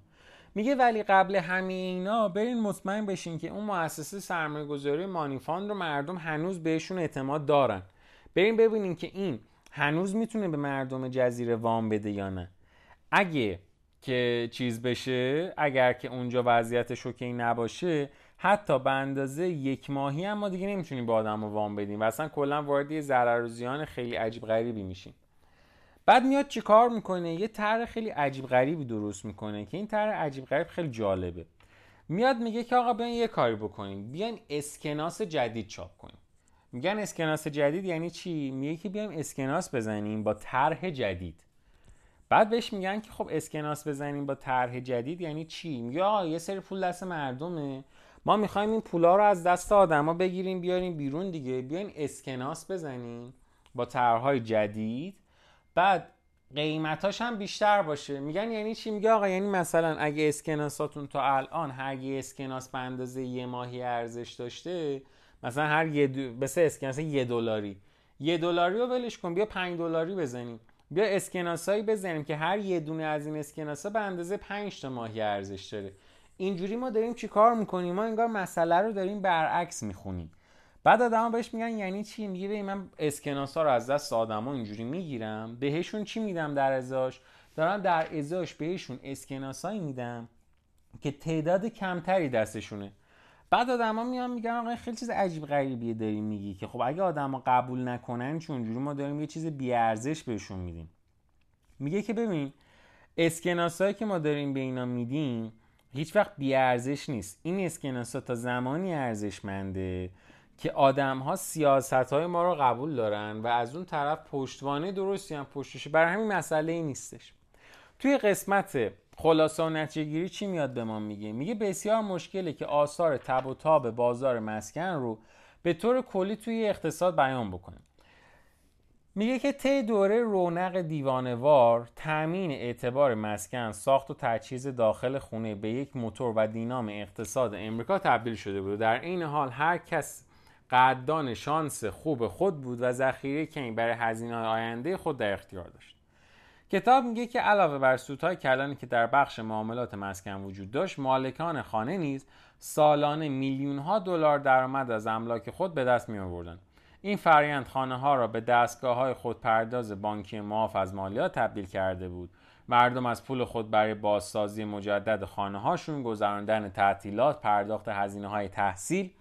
میگه ولی قبل همه اینا برین مطمئن بشین که اون مؤسسه سرمایه گذاری مانیفاند رو مردم هنوز بهشون اعتماد دارن. برین ببینین که این هنوز می‌تونه به مردم جزیره وام بده یا نه. اگه که چیز بشه اگر که اونجا وضعیت شوکی نباشه حتی به اندازه یک ماهی هم ما دیگه نمی‌تونیم با آدم وام بدیم و اصلا کلا وارد یه ضرر و زیان خیلی عجیب غریبی میشیم. بعد میاد چیکار می‌کنه؟ یه طرح خیلی عجیب غریبی درست می‌کنه که این طرح عجیب غریب خیلی جالبه. میاد میگه که آقا بیان یه کاری بکنیم. بیان اسکناس جدید چاپ کنیم. میگن اسکناس جدید یعنی چی؟ میگه که بیایم اسکناس بزنیم با طرح جدید. بعد بهش میگن که خب اسکناس بزنیم با طرح جدید یعنی چی؟ آقا یه سری پول دست مردمه. ما می‌خوایم این پولا رو از دست آدما بگیریم بیاریم بیرون دیگه. بیاین اسکناس بزنیم با طرحهای جدید. بعد قیمتاش هم بیشتر باشه. میگن یعنی چی؟ میگه آقا یعنی مثلا اگه اسکناساتون تا الان هر یه اسکناس به اندازه یه ماهی ارزش داشته مثلا هر یه دو... اسکناس یه دلاری. یه دلاری رو ولش کن بیا 5 دلاری بزنیم. بیا اسکناسایی بزنیم که هر یه دونه از این اسکناسا به اندازه 5 تا ماهی ارزش داره. اینجوری ما داریم چی کار می‌کنیم؟ ما انگار مسئله رو داریم برعکس می‌خونیم. بعد آدما بهش میگن یعنی چی؟ میگه من اسکناس ها رو از دست آدما اینجوری می‌گیرم بهشون چی میدم در ازاش؟ دارم در ازاش بهشون اسکناسایی میدم که تعداد کمتری دستشونه. بعد آدما میان میگن آقا خیلی چیز عجیب غریبیه داری میگی که خب اگه آدما قبول نکنن چون ما داریم یه چیز بی ارزش بهشون میدیم. میگه که ببین اسکناسایی که ما داریم به اینا میدیم هیچ وقت بی ارزش نیست. این اسکناسا تا زمانی ارزشمنده که آدم ها سیاست های ما رو قبول دارن و از اون طرف پشتوانه درستی هم پشتشه برای همین مسئله ای نیستش. توی قسمت خلاصه و نتیجه چی میاد به ما میگه؟ میگه بسیار مشکله که آثار تب و تاب بازار مسکن رو به طور کلی توی اقتصاد بیان بکنه میگه که طی دوره رونق دیوانوار تامین اعتبار مسکن ساخت و تجهیز داخل خونه به یک موتور و دینام اقتصاد امریکا تبدیل شده بود. در این حال هر کس قدردان شانس خوب خود بود و ذخیره کمی برای هزینه آینده خود در اختیار داشت. کتاب میگه که علاوه بر سودهای کلانی که در بخش معاملات مسکن وجود داشت مالکان خانه نیز سالانه میلیون ها دلار درآمد از املاک خود به دست می آوردند این فرایند خانه ها را به دستگاه های خودپرداز بانکی معاف از مالیات تبدیل کرده بود. مردم از پول خود برای بازسازی مجدد خانه هاشون گذراندن تعطیلات پرداخت هزینه های تحصیل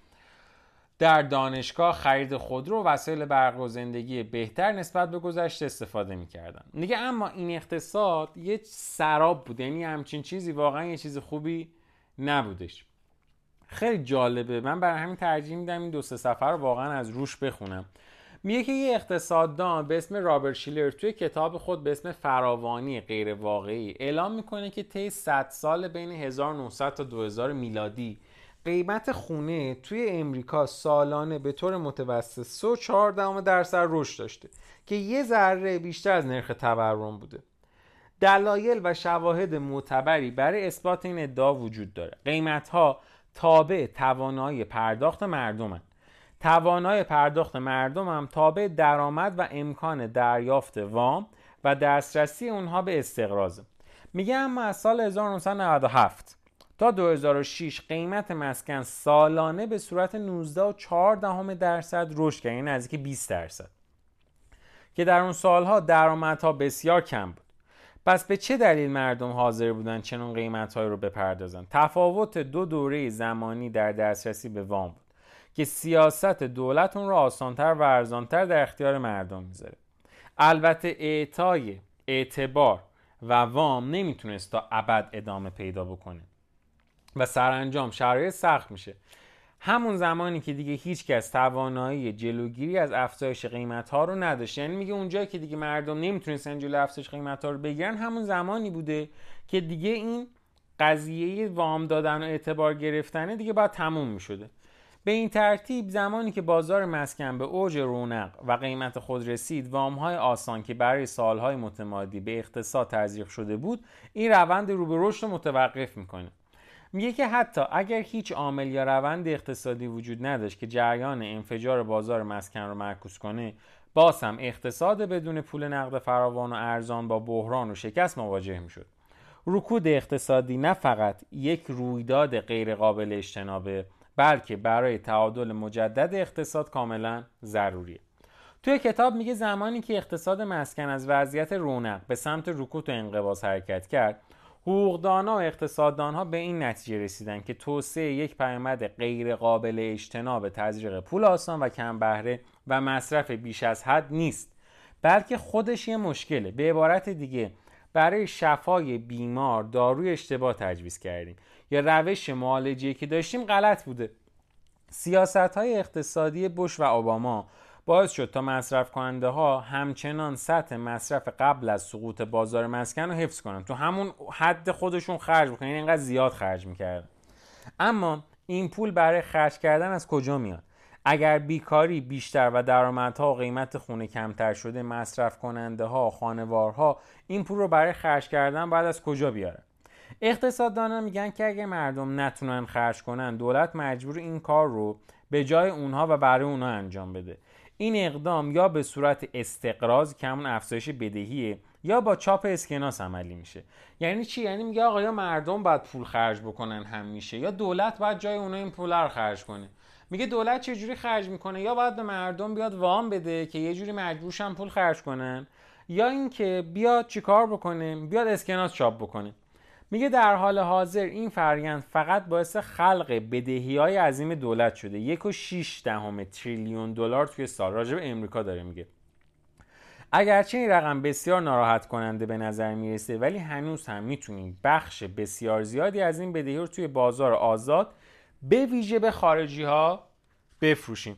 در دانشگاه خرید خودرو و وسایل برق و زندگی بهتر نسبت به گذشته استفاده می‌کردن. دیگه اما این اقتصاد یه سراب بود یعنی همچین چیزی واقعا یه چیز خوبی نبودش. خیلی جالبه. من برای همین ترجیح میدم این دو سه سفر رو واقعا از روش بخونم. میگه که یه اقتصاددان به اسم رابرت شیلر توی کتاب خود به اسم فراوانی غیر واقعی اعلام می‌کنه که طی 100 سال بین 1900 تا 2000 میلادی قیمت خونه توی امریکا سالانه به طور متوسط 3.4 درصد رشد داشته که یه ذره بیشتر از نرخ تورم بوده. دلایل و شواهد معتبری برای اثبات این ادعا وجود داره. قیمت ها تابع توانایی پرداخت مردمن. توانای پرداخت مردم هم تابع درآمد و امکان دریافت وام و دسترسی اونها به استقراض میگه اما از سال 1997 تا 2006 قیمت مسکن سالانه به صورت 19.4 درصد رشد کرد یعنی نزدیک 20 درصد. که در اون سالها درآمدها بسیار کم بود. پس به چه دلیل مردم حاضر بودن چنون قیمتهایی رو بپردازن؟ تفاوت دو دوره زمانی در دسترسی به وام بود که سیاست دولت اون رو آسانتر و ارزانتر در اختیار مردم می‌ذاره. البته اعطای اعتبار و وام نمی‌تونست تا ابد ادامه پیدا بکنه. و سرانجام شرایط سخت میشه. همون زمانی که دیگه هیچ کس توانایی جلوگیری از افزایش قیمت ها رو نداشت یعنی میگه اونجایی که دیگه مردم نمی‌تونستن جلو افزایش قیمت ها رو بگیرن همون زمانی بوده که دیگه این قضیه وام دادن و اعتبار گرفتنه دیگه باید تموم می‌شده. به این ترتیب زمانی که بازار مسکن به اوج رونق و قیمت خود رسید وام های آسان که برای سالهای متمادی به اقتصاد تزریق شده بود این روند رو به رشد متوقف می‌کنه. میگه که حتی اگر هیچ عامل یا روند اقتصادی وجود نداشت که جریان انفجار بازار مسکن رو معکوس کنه باز هم اقتصاد بدون پول نقد فراوان و ارزان با بحران و شکست مواجه می‌شد. رکود اقتصادی نه فقط یک رویداد غیرقابل اجتنابه بلکه برای تعادل مجدد اقتصاد کاملا ضروریه. توی کتاب میگه زمانی که اقتصاد مسکن از وضعیت رونق به سمت رکود و انقباض حرکت کرد حقوقدان و اقتصاددان ها به این نتیجه رسیدن که توسعه یک پیامد غیر قابل اجتناب تزریق پول آسان و کم بهره و مصرف بیش از حد نیست بلکه خودش یه مشکله. به عبارت دیگه برای شفای بیمار داروی اشتباه تجویز کردیم. یا روش معالجه که داشتیم غلط بوده. سیاست های اقتصادی بش و اوباما باعث شد تا مصرف کننده ها همچنان سطح مصرف قبل از سقوط بازار مسکن رو حفظ کنن. تو همون حد خودشون خرج بکنن اینقدر زیاد خرج می‌کردن. اما این پول برای خرج کردن از کجا میاد؟ اگر بیکاری بیشتر و درآمدها و قیمت خونه کمتر شده مصرف کننده ها خانوارها این پول رو برای خرج کردن باید از کجا بیارن؟ اقتصاددانا میگن که اگه مردم نتونن خرج کنن دولت مجبور این کار رو به جای اونها و برای اونها انجام بده. این اقدام یا به صورت استقراض که همون افزایش بدهیه یا با چاپ اسکناس عملی میشه. یعنی چی؟ یعنی میگه آقا یا مردم باید پول خرج بکنن هم میشه یا دولت باید جای اونها این پول رو خرج کنه. میگه دولت چه جوری خرج می‌کنه؟ یا باید به مردم بیاد وام بده که یه جوری مجبورشن پول خرج کنن یا اینکه بیاد چیکار بکنه؟ بیاد اسکناس چاپ بکنه. میگه در حال حاضر این فرگند فقط باعث خلق بدهی های عظیم دولت شده. یک و شیش دهم تریلیون دلار توی سال. راجع به امریکا داره میگه. اگرچه این رقم بسیار ناراحت کننده به نظر می‌رسه ولی هنوز هم می‌تونیم بخش بسیار زیادی از این بدهی رو توی بازار آزاد به ویژه به خارجی ها بفروشیم.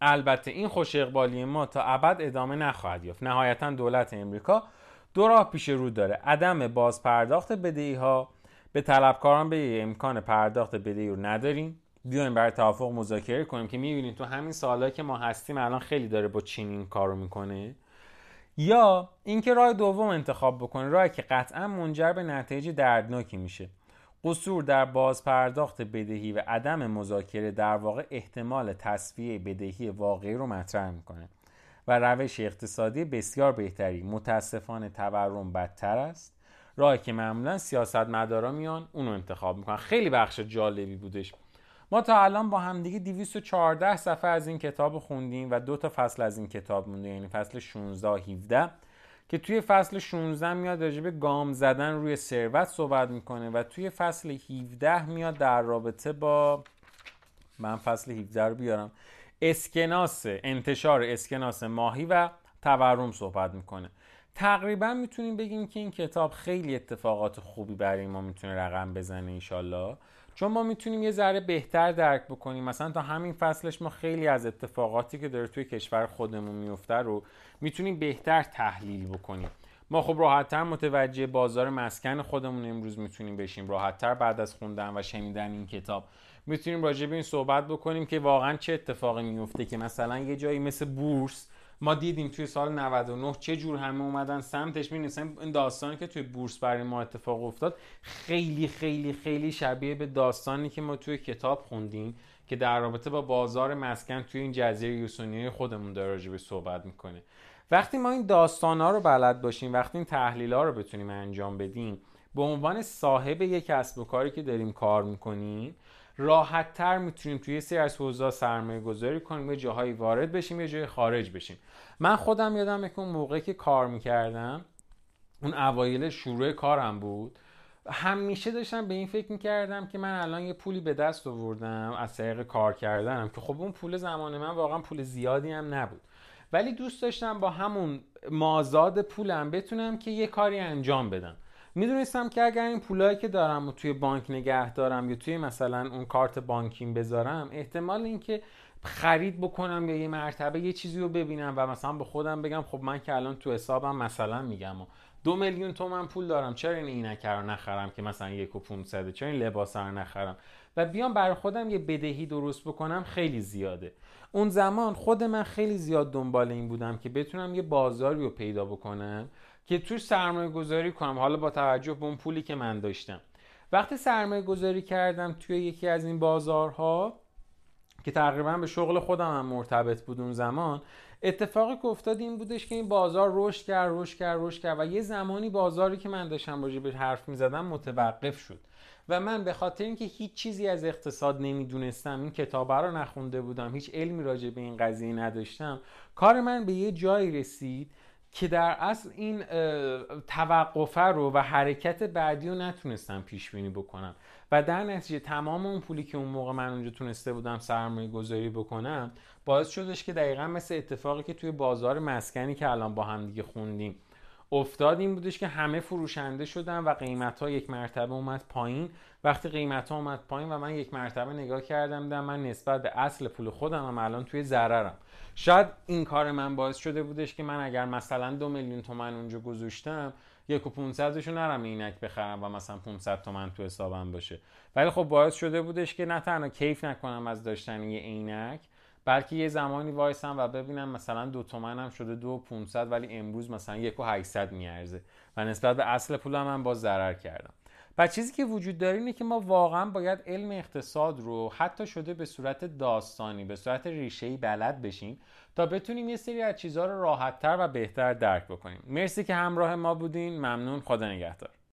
البته این خوش اقبالی ما تا ابد ادامه نخواهد یافت. نهایتا دولت امریکا دو راه پیش رو داره. عدم باز پرداخت بدهی ها به طلبکاران به امکان پرداخت بدهی رو نداریم. بیایم برای توافق مذاکره کنیم که می‌بینید تو همین سالهایی که ما هستیم الان خیلی داره با چین این کارو می‌کنه. یا اینکه راه دوم انتخاب بکنه. راهی که قطعا منجر به نتایج دردناکی میشه. قصور در باز پرداخت بدهی و عدم مذاکره در واقع احتمال تصفیه بدهی واقعی رو مطرح می‌کنه. و روش اقتصادی بسیار بهتری. متاسفانه تورم بدتر است. راهی که معمولا سیاستمدارا میان اونو انتخاب می‌کنن. خیلی بخش جالبی بودش. ما تا الان با همدیگه 214 صفحه از این کتاب خوندیم و دو تا فصل از این کتاب مونده یعنی فصل 16 17 که توی فصل 16 میاد راجع به گام زدن روی ثروت صحبت می‌کنه و توی فصل 17 میاد در رابطه با من فصل 17 رو بیارم. اسکناس انتشار اسکناس ماهی و تورم صحبت می‌کنه. تقریبا می‌تونیم بگیم که این کتاب خیلی اتفاقات خوبی برای ما می‌تونه رقم بزنه ایشالله چون ما می‌تونیم یه ذره بهتر درک بکنیم. مثلا تا همین فصلش ما خیلی از اتفاقاتی که داره توی کشور خودمون میفته رو می‌تونیم بهتر تحلیل بکنیم. ما خب راحتتر متوجه بازار مسکن خودمون امروز می‌تونیم بشیم. راحتتر بعد از خوندن و شنیدن این کتاب می‌تونیم راجع به این صحبت بکنیم که واقعا چه اتفاقی میفته که مثلا یه جایی مثل بورس ما دیدیم توی سال 99 چه جور همه اومدن سمتش. می این داستانی که توی بورس برای ما اتفاق افتاد خیلی خیلی خیلی شبیه به داستانی که ما توی کتاب خوندیم که در رابطه با بازار مسکن توی این جزیره یوسونی خودمون داره راجع صحبت می‌کنه. وقتی ما این داستان ها رو بلد باشیم وقتی این تحلیل ها رو بتونیم انجام بدیم به عنوان صاحب یک کسب و کاری که داریم کار می‌کنیم راحت تر می‌تونیم توی سری از حوزه سرمایه گذاری کنیم یه جاهایی وارد بشیم یه جای خارج بشیم. من خودم یادم که اون موقعی که کار می‌کردم اون اوایل شروع کارم بود همیشه داشتم به این فکر می‌کردم که من الان یه پولی به دست آوردم از طریق کار کردنم که خب اون پول زمان من واقعا پول زیادی هم نبود. ولی دوست داشتم با همون مازاد پولم بتونم که یه کاری انجام بدم. می‌دونستم که اگر این پولایی که دارم و توی بانک نگه دارم یا توی مثلا اون کارت بانکیم بذارم احتمال اینکه خرید بکنم یا یه مرتبه یه چیزی رو ببینم و مثلا به خودم بگم خب من که الان تو حسابم مثلا میگم و دو میلیون تومن پول دارم چرا این اینک رو نخرم که مثلا یک و پونصده؟ چرا این لباس رو نخرم؟ و بیام برای خودم یه بدهی درست بکنم خیلی زیاده. اون زمان خود من خیلی زیاد دنبال این بودم که بتونم یه بازاری رو پیدا بکنم. که توش سرمایه گذاری کنم. حالا با توجه به اون پولی که من داشتم. وقتی سرمایه گذاری کردم توی یکی از این بازارها که تقریبا به شغل خودم هم مرتبط بود اون زمان اتفاقی که افتاد این بودش که این بازار رشد کرد رشد کرد رشد کرد و یه زمانی بازاری که من داشتم راجع به حرف می‌زدم متوقف شد. و من به خاطر اینکه هیچ چیزی از اقتصاد نمی‌دونستم این کتاب رو نخونده بودم هیچ علمی راجع به این قضیه نداشتم کار من به یه جایی رسید که در اصل این توقفه رو و حرکت بعدی رو نتونستم پیش بینی بکنم. و در نتیجه تمام اون پولی که اون موقع من اونجا تونسته بودم سرمایه گذاری بکنم باعث شدش که دقیقا مثل اتفاقی که توی بازار مسکنی که الان با هم دیگه خوندیم افتاد این بودش که همه فروشنده شدن و قیمت ها یک مرتبه اومد پایین. وقتی قیمت ها اومد پایین و من یک مرتبه نگاه کردم دیدم من نسبت به اصل پول خودم هم الان توی ضررم. شاید این کار من باعث شده بودش که من اگر مثلا دو میلیون تومن اونجا گذاشتم یک و 500 نرم اینک بخرم و مثلا 500 تومن تو حسابم باشه. ولی خب باعث شده بودش که نه تنها کیف نکنم از داشتن یه عینک بلکه یه زمانی وایسم و ببینم مثلا دو تومن هم شده دو 500 ولی امروز مثلا یک و 800 میارزه و نسبت به اصل پولم من با ضرر کردم. و چیزی که وجود داره اینه که ما واقعا باید علم اقتصاد رو حتی شده به صورت داستانی به صورت ریشه‌ای بلد بشیم تا بتونیم یه سری از چیزها رو راحتتر و بهتر درک بکنیم. مرسی که همراه ما بودین. ممنون. خدا نگهدار.